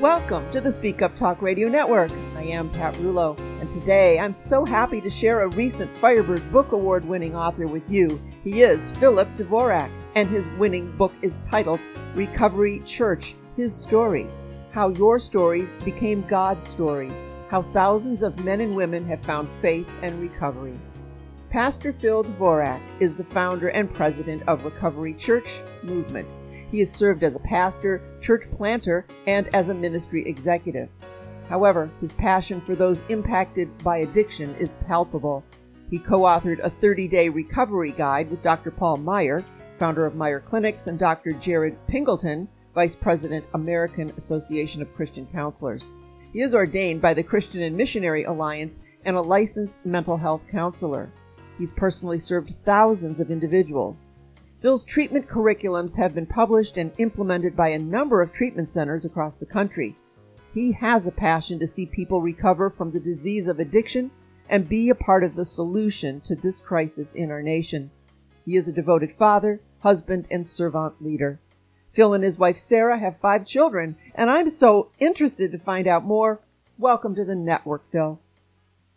Welcome to the Speak Up Talk Radio Network. I am Pat Rullo, and today I'm so happy to share a recent Firebird Book Award winning author with you. He is Philip Dvorak, and his winning book is titled Recovery Church His Story How Your Stories Became God's Stories, How Thousands of Men and Women Have Found Faith and Recovery. Pastor Phil Dvorak is the founder and president of Recovery Church Movement he has served as a pastor, church planter, and as a ministry executive. However, his passion for those impacted by addiction is palpable. He co authored a 30 day recovery guide with Dr. Paul Meier, founder of Meier Clinics, and Dr. Jared Pingleton, Vice President, American Association of Christian Counselors. He is ordained by the Christian and Missionary Alliance and a licensed mental health counselor. He's personally served thousands of individuals. Phil's treatment curriculums have been published and implemented by a number of treatment centers across the country. He has a passion to see people recover from the disease of addiction and be a part of the solution to this crisis in our nation. He is a devoted father, husband, and servant leader. Phil and his wife Sarah have five children, and I'm so interested to find out more. Welcome to the network, Phil.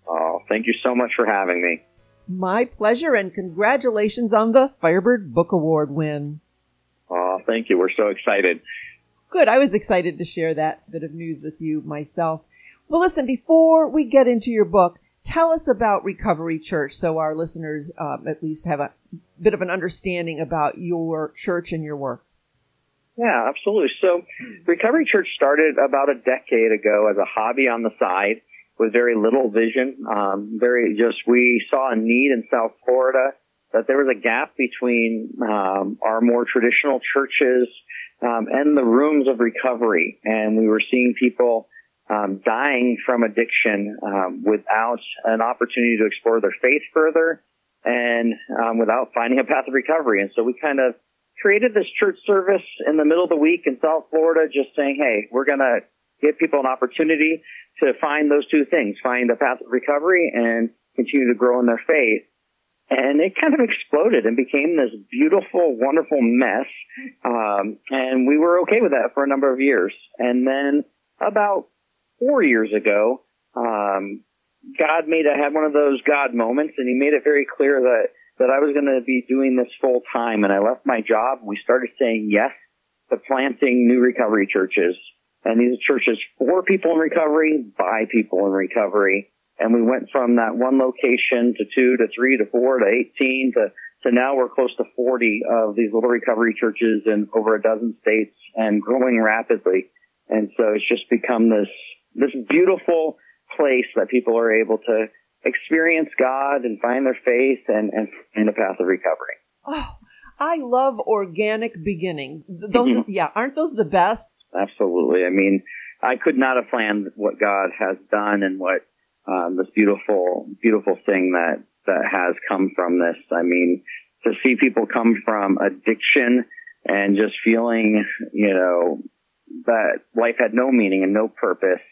Oh, thank you so much for having me. My pleasure, and congratulations on the Firebird Book Award win. Oh, thank you. We're so excited. Good. I was excited to share that bit of news with you myself. Well, listen, before we get into your book, tell us about Recovery Church so our listeners um, at least have a bit of an understanding about your church and your work. Yeah, absolutely. So, Recovery Church started about a decade ago as a hobby on the side with very little vision. Um, very just we saw a need in South Florida that there was a gap between um, our more traditional churches um, and the rooms of recovery, and we were seeing people um, dying from addiction um, without an opportunity to explore their faith further and um, without finding a path of recovery. And so we kind of created this church service in the middle of the week in South Florida, just saying, "Hey, we're gonna give people an opportunity to find those two things, find a path of recovery and continue to grow in their faith. And it kind of exploded and became this beautiful, wonderful mess. Um, and we were okay with that for a number of years. And then about four years ago, um, God made I had one of those God moments, and He made it very clear that that I was going to be doing this full time. And I left my job, we started saying yes to planting new recovery churches and these churches for people in recovery, by people in recovery. And we went from that one location to two to three to four to 18 to, to now we're close to 40 of these little recovery churches in over a dozen states and growing rapidly. And so it's just become this, this beautiful place that people are able to experience God and find their faith and, and find a path of recovery. Oh, I love organic beginnings. Those, mm-hmm. yeah, aren't those the best? Absolutely. I mean, I could not have planned what God has done and what um, this beautiful, beautiful thing that that has come from this. I mean, to see people come from addiction and just feeling, you know, that life had no meaning and no purpose,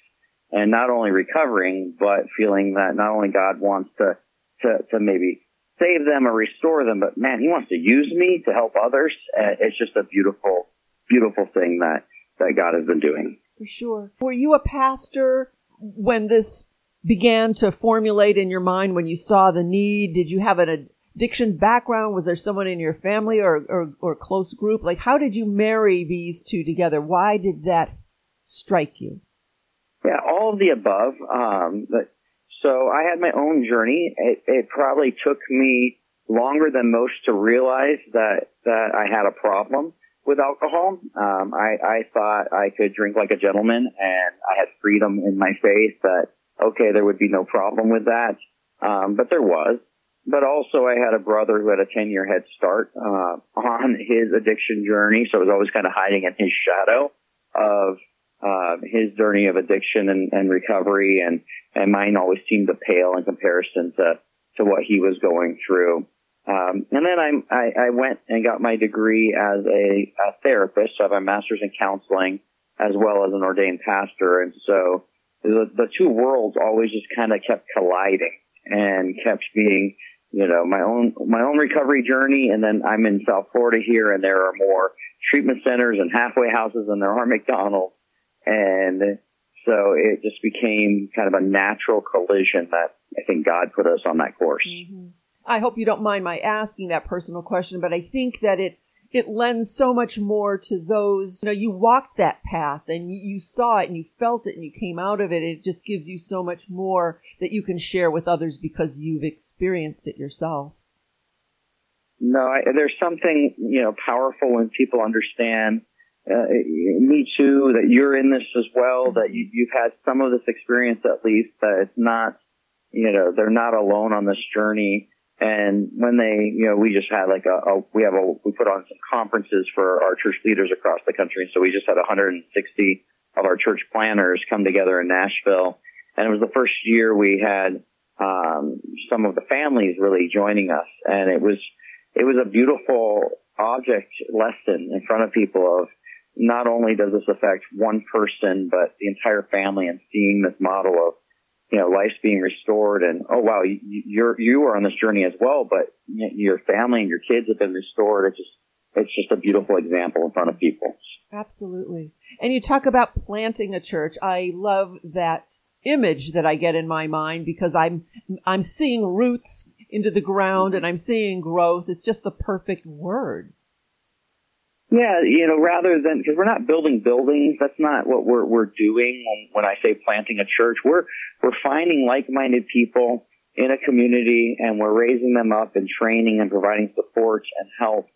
and not only recovering, but feeling that not only God wants to to, to maybe save them or restore them, but man, He wants to use me to help others. It's just a beautiful, beautiful thing that that God has been doing. For sure. Were you a pastor when this began to formulate in your mind when you saw the need? Did you have an addiction background? Was there someone in your family or, or, or close group? Like, how did you marry these two together? Why did that strike you? Yeah, all of the above. Um, but, so I had my own journey. It, it probably took me longer than most to realize that that I had a problem with alcohol. Um, I, I thought I could drink like a gentleman and I had freedom in my faith that, okay, there would be no problem with that. Um, but there was. But also I had a brother who had a 10 year head start, uh, on his addiction journey. So I was always kind of hiding in his shadow of, uh, his journey of addiction and, and recovery and, and mine always seemed to pale in comparison to, to what he was going through. Um, and then I, I, I went and got my degree as a, a therapist. So I have a master's in counseling as well as an ordained pastor. And so the, the two worlds always just kind of kept colliding and kept being, you know, my own, my own recovery journey. And then I'm in South Florida here and there are more treatment centers and halfway houses than there are McDonald's. And so it just became kind of a natural collision that I think God put us on that course. Mm-hmm. I hope you don't mind my asking that personal question, but I think that it it lends so much more to those you know you walked that path and you, saw it and you felt it and you came out of it. It just gives you so much more that you can share with others because you've experienced it yourself. No I, there's something you know powerful when people understand uh, me too that you're in this as well that you, you've had some of this experience at least that it's not you know they're not alone on this journey and when they, you know, we just had like a, a, we have a, we put on some conferences for our church leaders across the country. So we just had 160 of our church planners come together in Nashville. And it was the first year we had, um, some of the families really joining us. And it was, it was a beautiful object lesson in front of people of not only does this affect one person, but the entire family and seeing this model of you know, life's being restored and, oh wow, you, you're, you are on this journey as well, but your family and your kids have been restored. It's just, it's just a beautiful example in front of people. Absolutely. And you talk about planting a church. I love that image that I get in my mind because I'm, I'm seeing roots into the ground and I'm seeing growth. It's just the perfect word. Yeah, you know, rather than because we're not building buildings, that's not what we're we're doing when, when I say planting a church. We're we're finding like-minded people in a community and we're raising them up and training and providing support and help.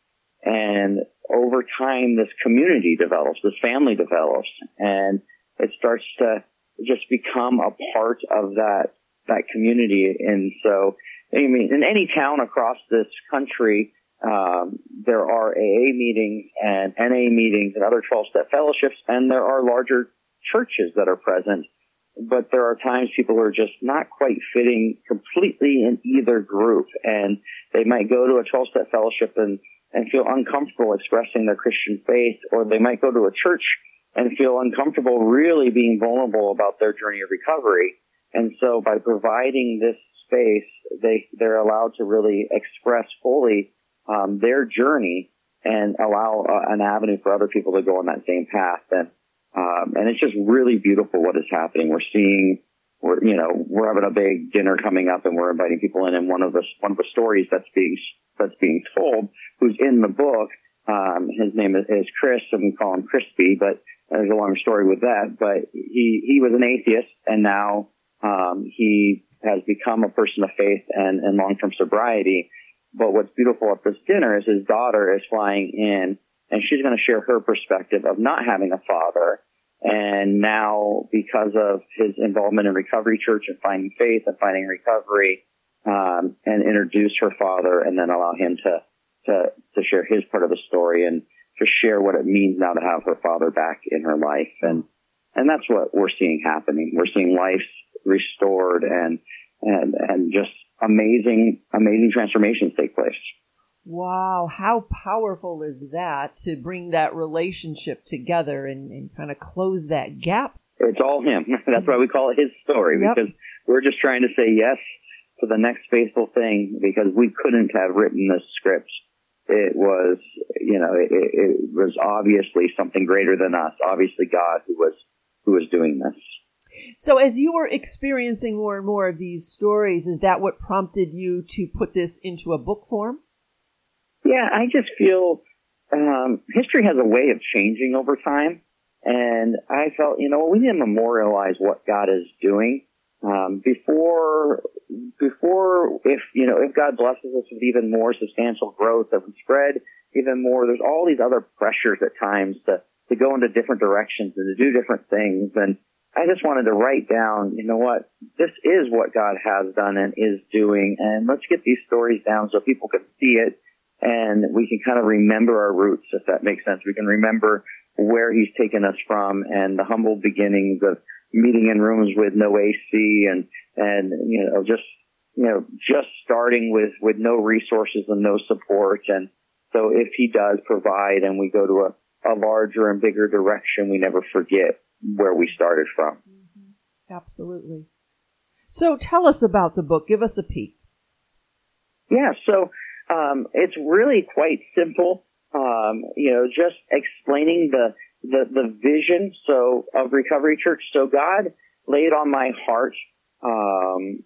And over time, this community develops, this family develops, and it starts to just become a part of that that community. And so, I mean, in any town across this country um, there are AA meetings and NA meetings and other 12 step fellowships, and there are larger churches that are present. But there are times people are just not quite fitting completely in either group, and they might go to a 12 step fellowship and, and feel uncomfortable expressing their Christian faith, or they might go to a church and feel uncomfortable really being vulnerable about their journey of recovery. And so by providing this space, they, they're allowed to really express fully um, their journey and allow uh, an avenue for other people to go on that same path. And um, and it's just really beautiful what is happening. We're seeing, we're you know, we're having a big dinner coming up, and we're inviting people in. And one of the one of the stories that's being that's being told, who's in the book, um, his name is, is Chris, and we call him Crispy, but there's a long story with that. But he he was an atheist, and now um, he has become a person of faith and, and long term sobriety. But what's beautiful at this dinner is his daughter is flying in and she's going to share her perspective of not having a father. And now because of his involvement in Recovery Church and finding faith and finding recovery, um, and introduce her father and then allow him to, to, to share his part of the story and to share what it means now to have her father back in her life. And, and that's what we're seeing happening. We're seeing life restored and, and, and just amazing, amazing transformations take place. Wow, how powerful is that to bring that relationship together and, and kind of close that gap? It's all him. That's why we call it his story yep. because we're just trying to say yes to the next faithful thing because we couldn't have written this script. It was, you know, it, it was obviously something greater than us, obviously God who was, who was doing this. So, as you were experiencing more and more of these stories, is that what prompted you to put this into a book form? Yeah, I just feel um, history has a way of changing over time. And I felt, you know, we need to memorialize what God is doing. Um, before, before, if, you know, if God blesses us with even more substantial growth that we spread even more, there's all these other pressures at times to, to go into different directions and to do different things. And I just wanted to write down, you know what, this is what God has done and is doing, and let's get these stories down so people can see it and we can kind of remember our roots, if that makes sense. We can remember where He's taken us from and the humble beginnings of meeting in rooms with no AC and, and, you know, just, you know, just starting with, with no resources and no support. And so if He does provide and we go to a, a larger and bigger direction, we never forget where we started from. Mm-hmm. Absolutely. So tell us about the book. Give us a peek. Yeah, so um, it's really quite simple. Um, you know, just explaining the the, the vision, so, of Recovery Church. So God laid on my heart, um,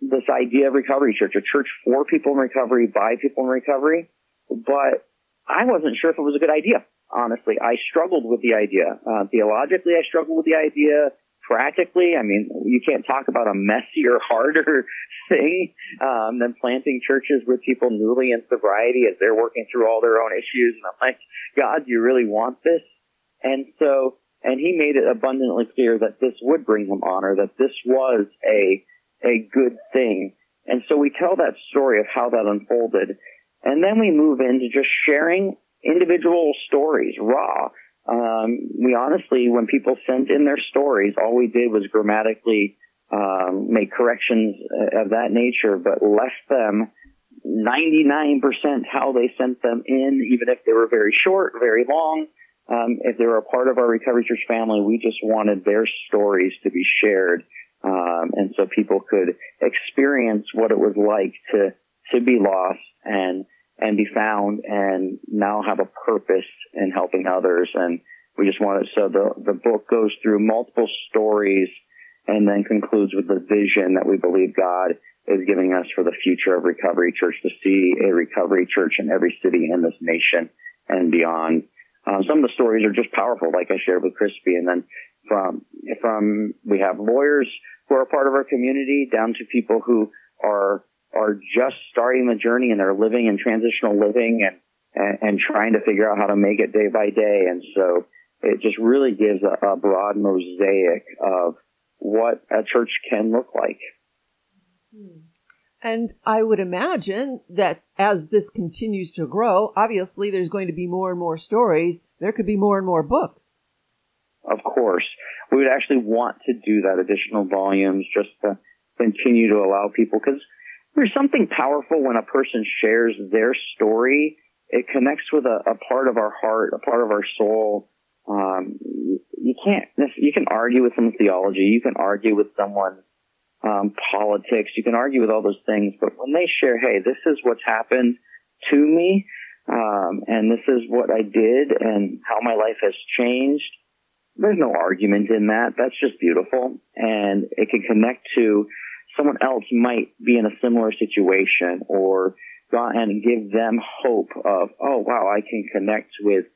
this idea of Recovery Church, a church for people in recovery, by people in recovery. But I wasn't sure if it was a good idea, honestly. I struggled with the idea. Uh, theologically, I struggled with the idea practically, I mean, you can't talk about a messier, harder thing um, than planting churches with people newly in sobriety as they're working through all their own issues. And I'm like, God, do you really want this? And so, and he made it abundantly clear that this would bring him honor, that this was a a good thing. And so we tell that story of how that unfolded. And then we move into just sharing individual stories, raw, um, we honestly, when people sent in their stories, all we did was grammatically um, make corrections of that nature, but left them 99% how they sent them in, even if they were very short, very long. Um, if they were a part of our Recovery Church family, we just wanted their stories to be shared, um, and so people could experience what it was like to to be lost and and be found and now have a purpose in helping others. And we just wanted, so the, the book goes through multiple stories and then concludes with the vision that we believe God is giving us for the future of Recovery Church to see a Recovery Church in every city in this nation and beyond. Um, some of the stories are just powerful, like I shared with Crispy. And then from, from, we have lawyers who are part of our community down to people who are are just starting the journey and they're living in transitional living and, and, and trying to figure out how to make it day by day. And so it just really gives a, a broad mosaic of what a church can look like. And I would imagine that as this continues to grow, obviously there's going to be more and more stories. There could be more and more books. Of course. We would actually want to do that additional volumes just to continue to allow people because there's something powerful when a person shares their story. It connects with a, a part of our heart, a part of our soul. Um, you can't, you can argue with some theology, you can argue with someone's um, politics, you can argue with all those things, but when they share, hey, this is what's happened to me, um, and this is what I did and how my life has changed, there's no argument in that. That's just beautiful. And it can connect to someone else might be in a similar situation or go and give them hope of, oh wow, I can connect with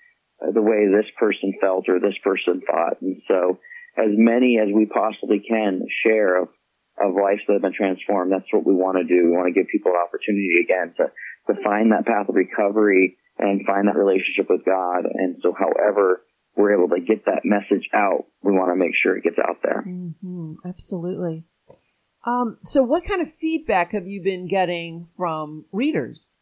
the way this person felt or this person thought. And so as many as we possibly can share of, of lives that have been transformed, that's what we want to do. We want to give people an opportunity again to, to find that path of recovery and find that relationship with God. And so however we're able to get that message out, we want to make sure it gets out there. Mm-hmm. Absolutely. Um, so, what kind of feedback have you been getting from readers?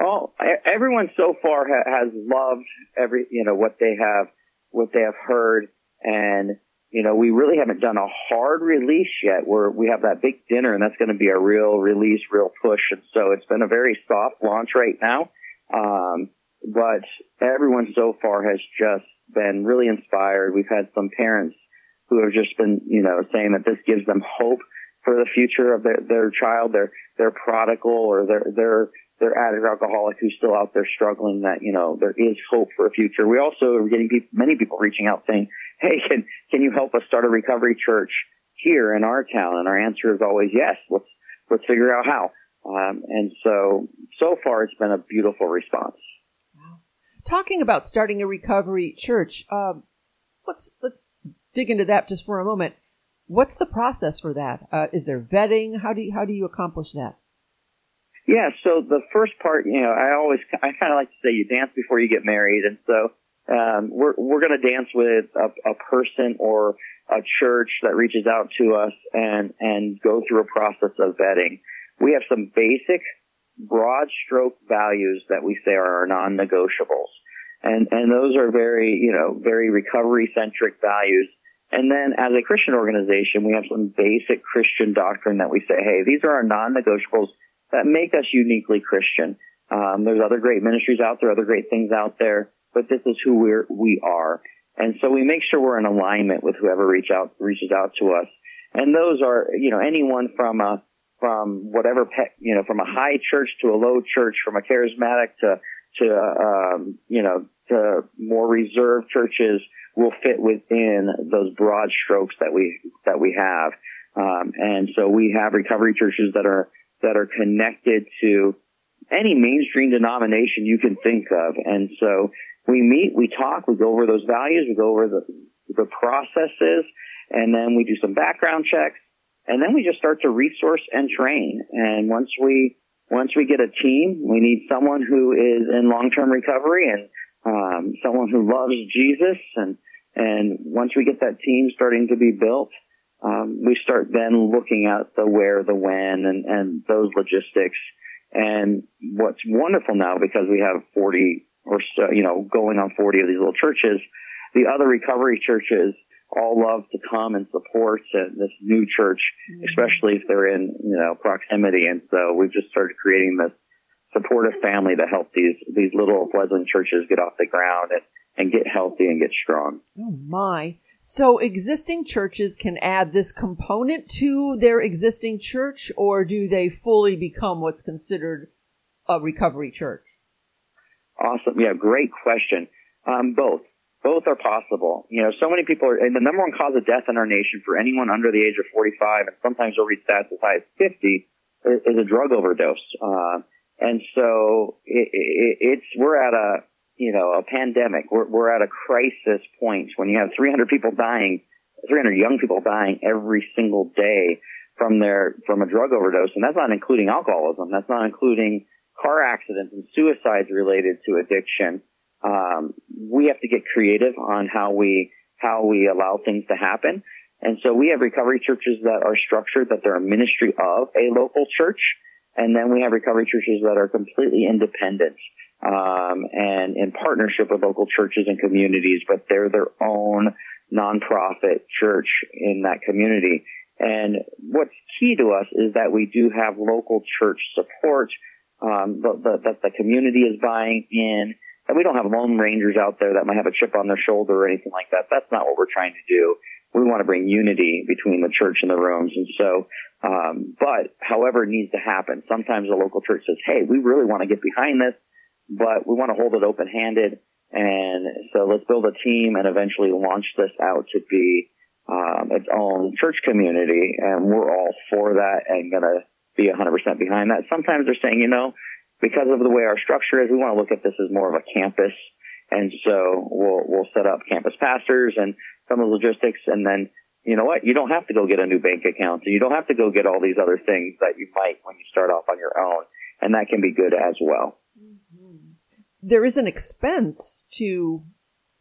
Well, everyone so far ha- has loved every, you know, what they have, what they have heard, and you know, we really haven't done a hard release yet. Where we have that big dinner, and that's going to be a real release, real push. And so, it's been a very soft launch right now. Um, but everyone so far has just been really inspired. We've had some parents who have just been, you know, saying that this gives them hope for the future of their, their child, their, their prodigal or their, their, their addict alcoholic who's still out there struggling that, you know, there is hope for a future. We also are getting many people reaching out saying, Hey, can, can you help us start a recovery church here in our town? And our answer is always yes. Let's, let's figure out how. Um, and so, so far it's been a beautiful response. Wow. Talking about starting a recovery church, um, let's, let's dig into that just for a moment. What's the process for that? Uh, is there vetting? How do you, how do you accomplish that? Yeah, so the first part, you know, I always, I kind of like to say you dance before you get married. And so, um, we're, we're going to dance with a, a person or a church that reaches out to us and, and go through a process of vetting. We have some basic broad stroke values that we say are non-negotiables. And, and those are very, you know, very recovery centric values. And then as a Christian organization, we have some basic Christian doctrine that we say, hey, these are our non-negotiables that make us uniquely Christian. Um, there's other great ministries out there, other great things out there, but this is who we're, we are. And so we make sure we're in alignment with whoever reach out, reaches out to us. And those are, you know, anyone from a, from whatever, pe- you know, from a high church to a low church, from a charismatic to, to, um, you know, the more reserved churches will fit within those broad strokes that we that we have. Um, and so we have recovery churches that are that are connected to any mainstream denomination you can think of. And so we meet, we talk, we go over those values, we go over the the processes, and then we do some background checks, and then we just start to resource and train. And once we once we get a team, we need someone who is in long-term recovery and um, someone who loves Jesus. And and once we get that team starting to be built, um, we start then looking at the where, the when, and and those logistics. And what's wonderful now because we have 40 or so, you know, going on 40 of these little churches, the other recovery churches all love to come and support this new church, mm-hmm. especially if they're in, you know, proximity. And so we've just started creating this supportive family to help these, these little fledgling churches get off the ground and, and get healthy and get strong. Oh my. So existing churches can add this component to their existing church or do they fully become what's considered a recovery church? Awesome. Yeah, great question. Um, both both are possible. You know, so many people are, and the number one cause of death in our nation for anyone under the age of 45, and sometimes you'll read stats as high as 50, is, is a drug overdose. Uh, and so it, it, it's, we're at a, you know, a pandemic. We're, we're at a crisis point when you have 300 people dying, 300 young people dying every single day from their, from a drug overdose. And that's not including alcoholism. That's not including car accidents and suicides related to addiction um, we have to get creative on how we how we allow things to happen. And so we have recovery churches that are structured that they're a ministry of a local church, and then we have recovery churches that are completely independent um, and in partnership with local churches and communities, but they're their own nonprofit church in that community. And what's key to us is that we do have local church support um, that the community is buying in and we don't have lone rangers out there that might have a chip on their shoulder or anything like that. That's not what we're trying to do. We want to bring unity between the church and the rooms. And so, um, but however it needs to happen, sometimes a local church says, Hey, we really want to get behind this, but we want to hold it open handed. And so let's build a team and eventually launch this out to be, um, its own church community. And we're all for that and going to be 100% behind that. Sometimes they're saying, you know, because of the way our structure is, we want to look at this as more of a campus. And so we'll, we'll set up campus pastors and some of the logistics. And then, you know what? You don't have to go get a new bank account. And you don't have to go get all these other things that you might when you start off on your own. And that can be good as well. Mm-hmm. There is an expense to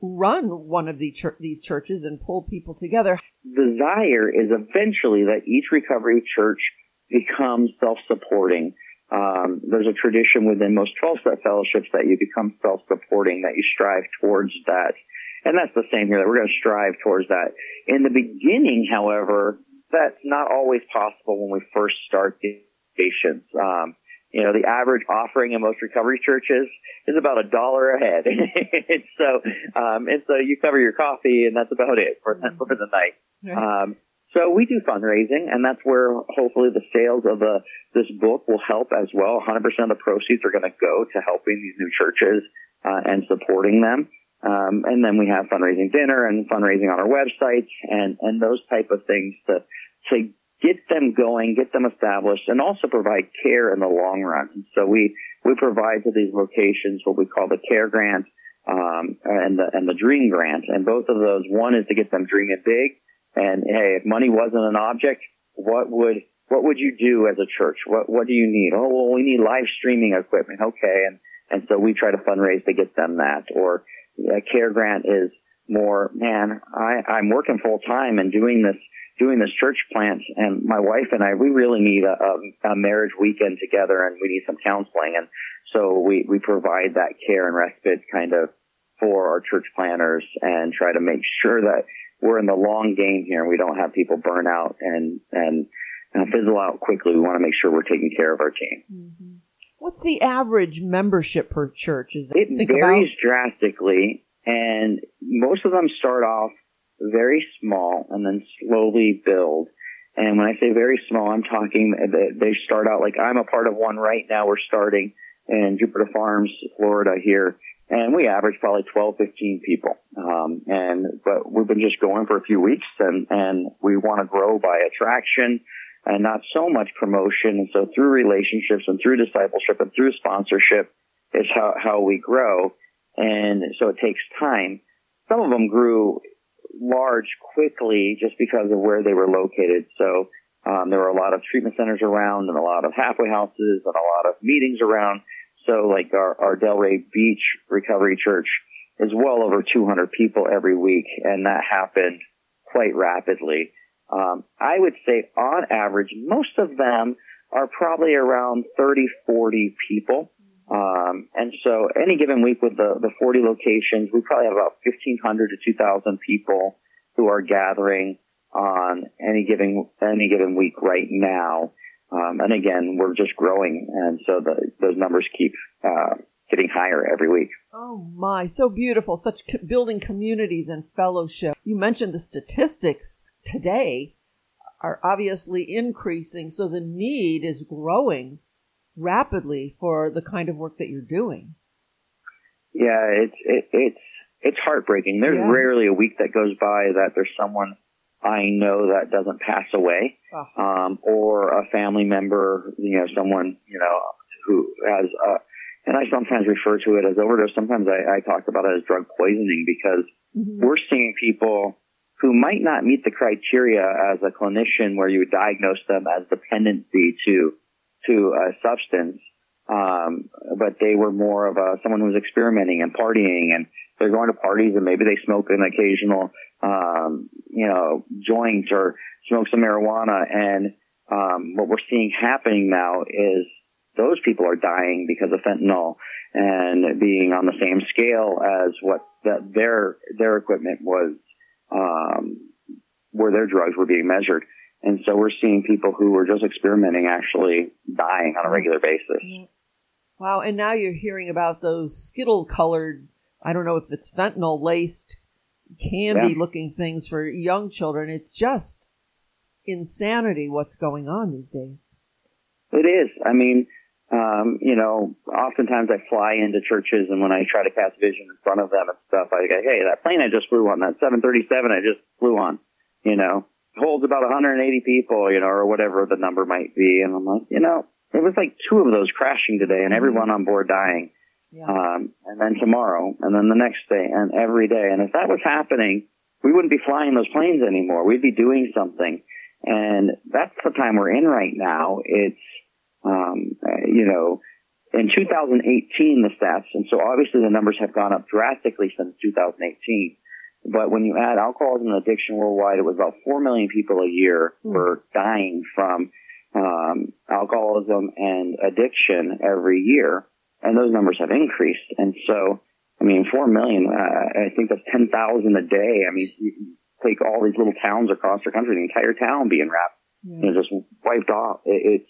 run one of the ch- these churches and pull people together. Desire is eventually that each recovery church becomes self-supporting um, there's a tradition within most 12 step fellowships that you become self supporting, that you strive towards that. And that's the same here, that we're going to strive towards that. In the beginning, however, that's not always possible when we first start the patients. Um, you know, the average offering in most recovery churches is about a dollar a head. so, um, and so you cover your coffee and that's about it for, for the night. Um, so we do fundraising, and that's where hopefully the sales of the this book will help as well. 100% of the proceeds are going to go to helping these new churches uh, and supporting them. Um, and then we have fundraising dinner and fundraising on our websites and and those type of things to to get them going, get them established, and also provide care in the long run. So we we provide to these locations what we call the care grant um, and the and the dream grant, and both of those one is to get them dreaming big and hey, if money wasn't an object, what would what would you do as a church? What what do you need? Oh well, we need live streaming equipment. Okay, and and so we try to fundraise to get them that. Or a care grant is more, man, I I'm working full time and doing this doing this church plant, and my wife and I we really need a, a, a marriage weekend together, and we need some counseling, and so we we provide that care and respite kind of for our church planners and try to make sure that we're in the long game here and we don't have people burn out and, and, and fizzle out quickly. We want to make sure we're taking care of our team. Mm-hmm. What's the average membership per church? Is it varies about? drastically and most of them start off very small and then slowly build. And when I say very small, I'm talking, that they start out like I'm a part of one right now. We're starting in Jupiter Farms, Florida here and we average probably 12, 15 people. Um, and, but we've been just going for a few weeks and, and we want to grow by attraction and not so much promotion. And so through relationships and through discipleship and through sponsorship is how, how we grow. And so it takes time. Some of them grew large quickly just because of where they were located. So, um, there were a lot of treatment centers around and a lot of halfway houses and a lot of meetings around. So like our, our Delray Beach Recovery Church is well over 200 people every week, and that happened quite rapidly. Um, I would say on average, most of them are probably around 30, 40 people. Um, and so any given week with the, the 40 locations, we probably have about 1,500 to 2,000 people who are gathering on any given, any given week right now. Um, and again, we're just growing, and so the, those numbers keep uh, getting higher every week. Oh my, so beautiful! Such co- building communities and fellowship. You mentioned the statistics today are obviously increasing, so the need is growing rapidly for the kind of work that you're doing. Yeah, it's it, it's it's heartbreaking. There's Yeah. rarely a week that goes by that there's someone I know that doesn't pass away. Um, or a family member, you know, someone, you know, who has, uh, and I sometimes refer to it as overdose. Sometimes I, I talk about it as drug poisoning because mhm. we're seeing people who might not meet the criteria as a clinician where you would diagnose them as dependency to, to a substance. Um, but they were more of a, someone who was experimenting and partying and they're going to parties and maybe they smoke an occasional, um, you know, joint or smoke some marijuana. And, um, what we're seeing happening now is those people are dying because of fentanyl and being on the same scale as what their, their equipment was, um, where their drugs were being measured. And so we're seeing people who were just experimenting actually dying on a regular basis. Wow, and now you're hearing about those skittle colored, I don't know if it's fentanyl laced candy looking things for young children. It's just insanity what's going on these days. It is. I mean, um, you know, oftentimes I fly into churches and when I try to cast vision in front of them and stuff, I go, hey, that plane I just flew on, that 737 I just flew on, you know, holds about 180 people, you know, or whatever the number might be. And I'm like, you know, it was like two of those crashing today and everyone on board dying. Yeah. Um, and then tomorrow and then the next day and every day. And if that was happening, we wouldn't be flying those planes anymore. We'd be doing something. And that's the time we're in right now. It's, um, uh, you know, in 2018, the stats, and so obviously the numbers have gone up drastically since 2018. But when you add alcoholism and addiction worldwide, it was about 4 million people a year Hmm. were dying from, um, alcoholism and addiction every year. And those numbers have increased. And so, I mean, 4 million, uh, I think that's 10,000 a day. I mean, take all these little towns across the country, the entire town being wrapped Yeah. you know, just wiped off. It, it's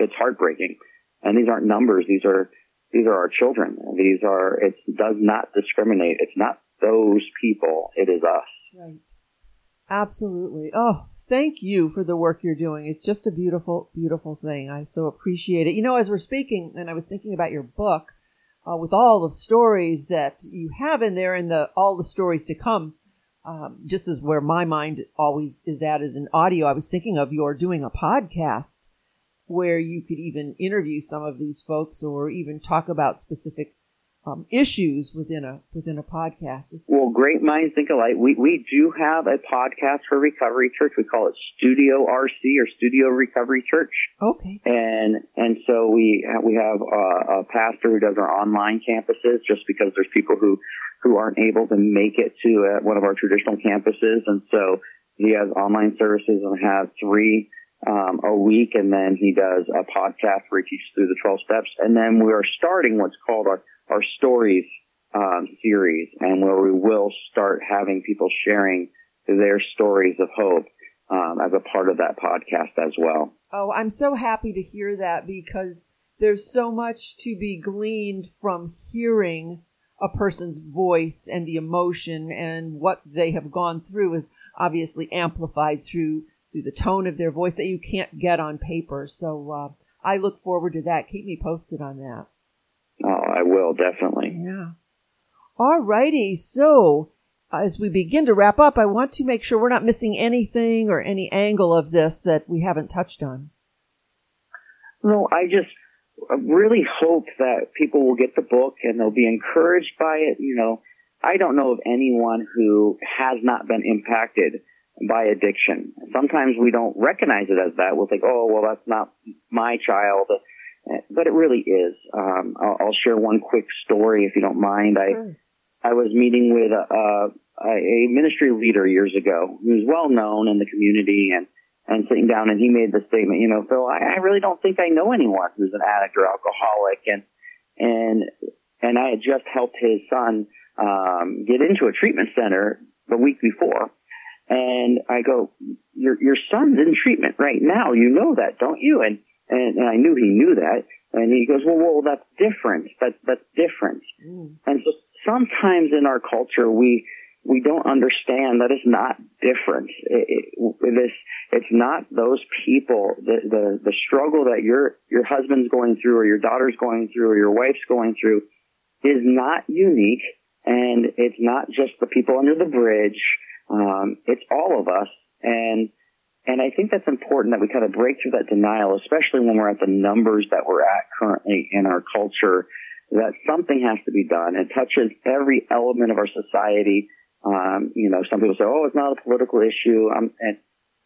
it's heartbreaking, and these aren't numbers. These are these are our children. These are it does not discriminate. It's not those people. It is us. Right. Absolutely. Oh, thank you for the work you're doing. It's just a beautiful, beautiful thing. I so appreciate it. You know, as we're speaking, and I was thinking about your book, uh, with all the stories that you have in there and the all the stories to come, um, just as where my mind always is at is in audio. I was thinking of you're doing a podcast where you could even interview some of these folks or even talk about specific um, issues within a within a podcast. Well, great minds think alike. We we do have a podcast for Recovery Church. We call it Studio RC or Studio Recovery Church. okay. and and so we we have a, a pastor who does our online campuses just because there's people who who aren't able to make it to uh, one of our traditional campuses and so he has online services and has three um, a week and then he does a podcast where he teaches through the 12 steps and then we are starting what's called our our stories um, series and where we will start having people sharing their stories of hope um, as a part of that podcast as well. Oh, I'm so happy to hear that because there's so much to be gleaned from hearing a person's voice and the emotion and what they have gone through is obviously amplified through through the tone of their voice that you can't get on paper. So uh, I look forward to that. Keep me posted on that. Oh, I will definitely. Yeah. All righty. So, as we begin to wrap up, I want to make sure we're not missing anything or any angle of this that we haven't touched on. No, I just really hope that people will get the book and they'll be encouraged by it. You know, I don't know of anyone who has not been impacted by addiction. Sometimes we don't recognize it as that. We'll think, oh, well, that's not my child. But it really is. Um, I'll, I'll, share one quick story if you don't mind. I, sure. I was meeting with a, a ministry leader years ago who's well known in the community and, and sitting down and he made the statement, you know, Phil, I, I really don't think I know anyone who's an addict or alcoholic. And, and, and I had just helped his son, um, get into a treatment center the week before and I go, your, your son's in treatment right now. You know that, don't you? And, and, and I knew he knew that. And he goes, well, well, that's different. That's, that's different. Mm. And so sometimes in our culture, we, we don't understand that it's not different. It, it, this, it's not those people, the, the, the struggle that your, your husband's going through or your daughter's going through or your wife's going through is not unique. And it's not just the people under the bridge um, it's all of us, and and I think that's important that we kind of break through that denial, especially when we're at the numbers that we're at currently in our culture. That something has to be done. It touches every element of our society. Um, you know, some people say, "Oh, it's not a political issue," um, and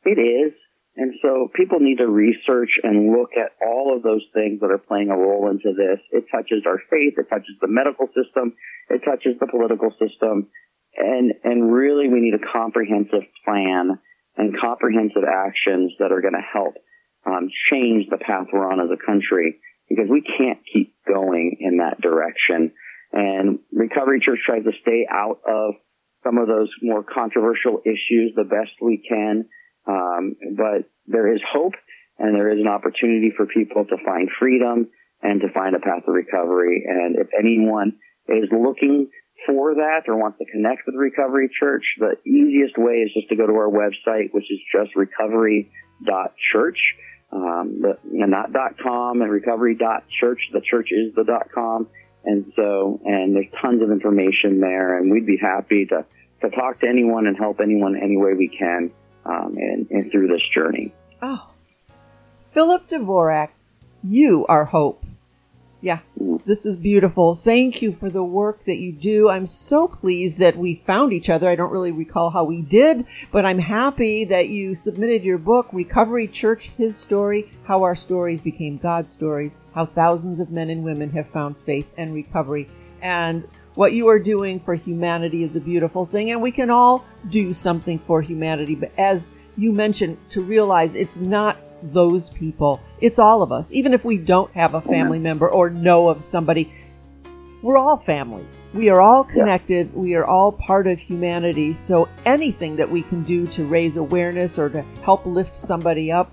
it is. And so people need to research and look at all of those things that are playing a role into this. It touches our faith. It touches the medical system. It touches the political system and and really we need a comprehensive plan and comprehensive actions that are going to help um, change the path we're on as a country because we can't keep going in that direction. And Recovery Church tries to stay out of some of those more controversial issues the best we can. Um, but there is hope and there is an opportunity for people to find freedom and to find a path of recovery. And if anyone is looking for that or wants to connect with Recovery Church, the easiest way is just to go to our website, which is just recovery.church. Um, the, not dot com and recovery.church. The church is the dot com. And so, and there's tons of information there and we'd be happy to, to talk to anyone and help anyone any way we can, um, and, and through this journey. Oh, Philip Dvorak, you are hope. Yeah, mm. this is beautiful. Thank you for the work that you do. I'm so pleased that we found each other. I don't really recall how we did, but I'm happy that you submitted your book, Recovery Church His Story How Our Stories Became God's Stories, How Thousands of Men and Women Have Found Faith and Recovery. And what you are doing for humanity is a beautiful thing, and we can all do something for humanity. But as you mentioned, to realize it's not those people. It's all of us. Even if we don't have a family member or know of somebody, we're all family. We are all connected. Yeah. We are all part of humanity. So anything that we can do to raise awareness or to help lift somebody up,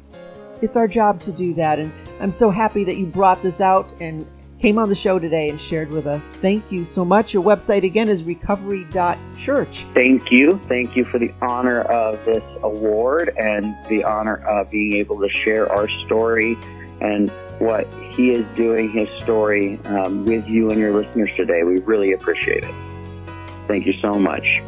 it's our job to do that. And I'm so happy that you brought this out and came on the show today and shared with us. Thank you so much. Your website again is recovery.church. Thank you. Thank you for the honor of this award and the honor of being able to share our story and what he is doing, his story, um, with you and your listeners today. We really appreciate it. Thank you so much.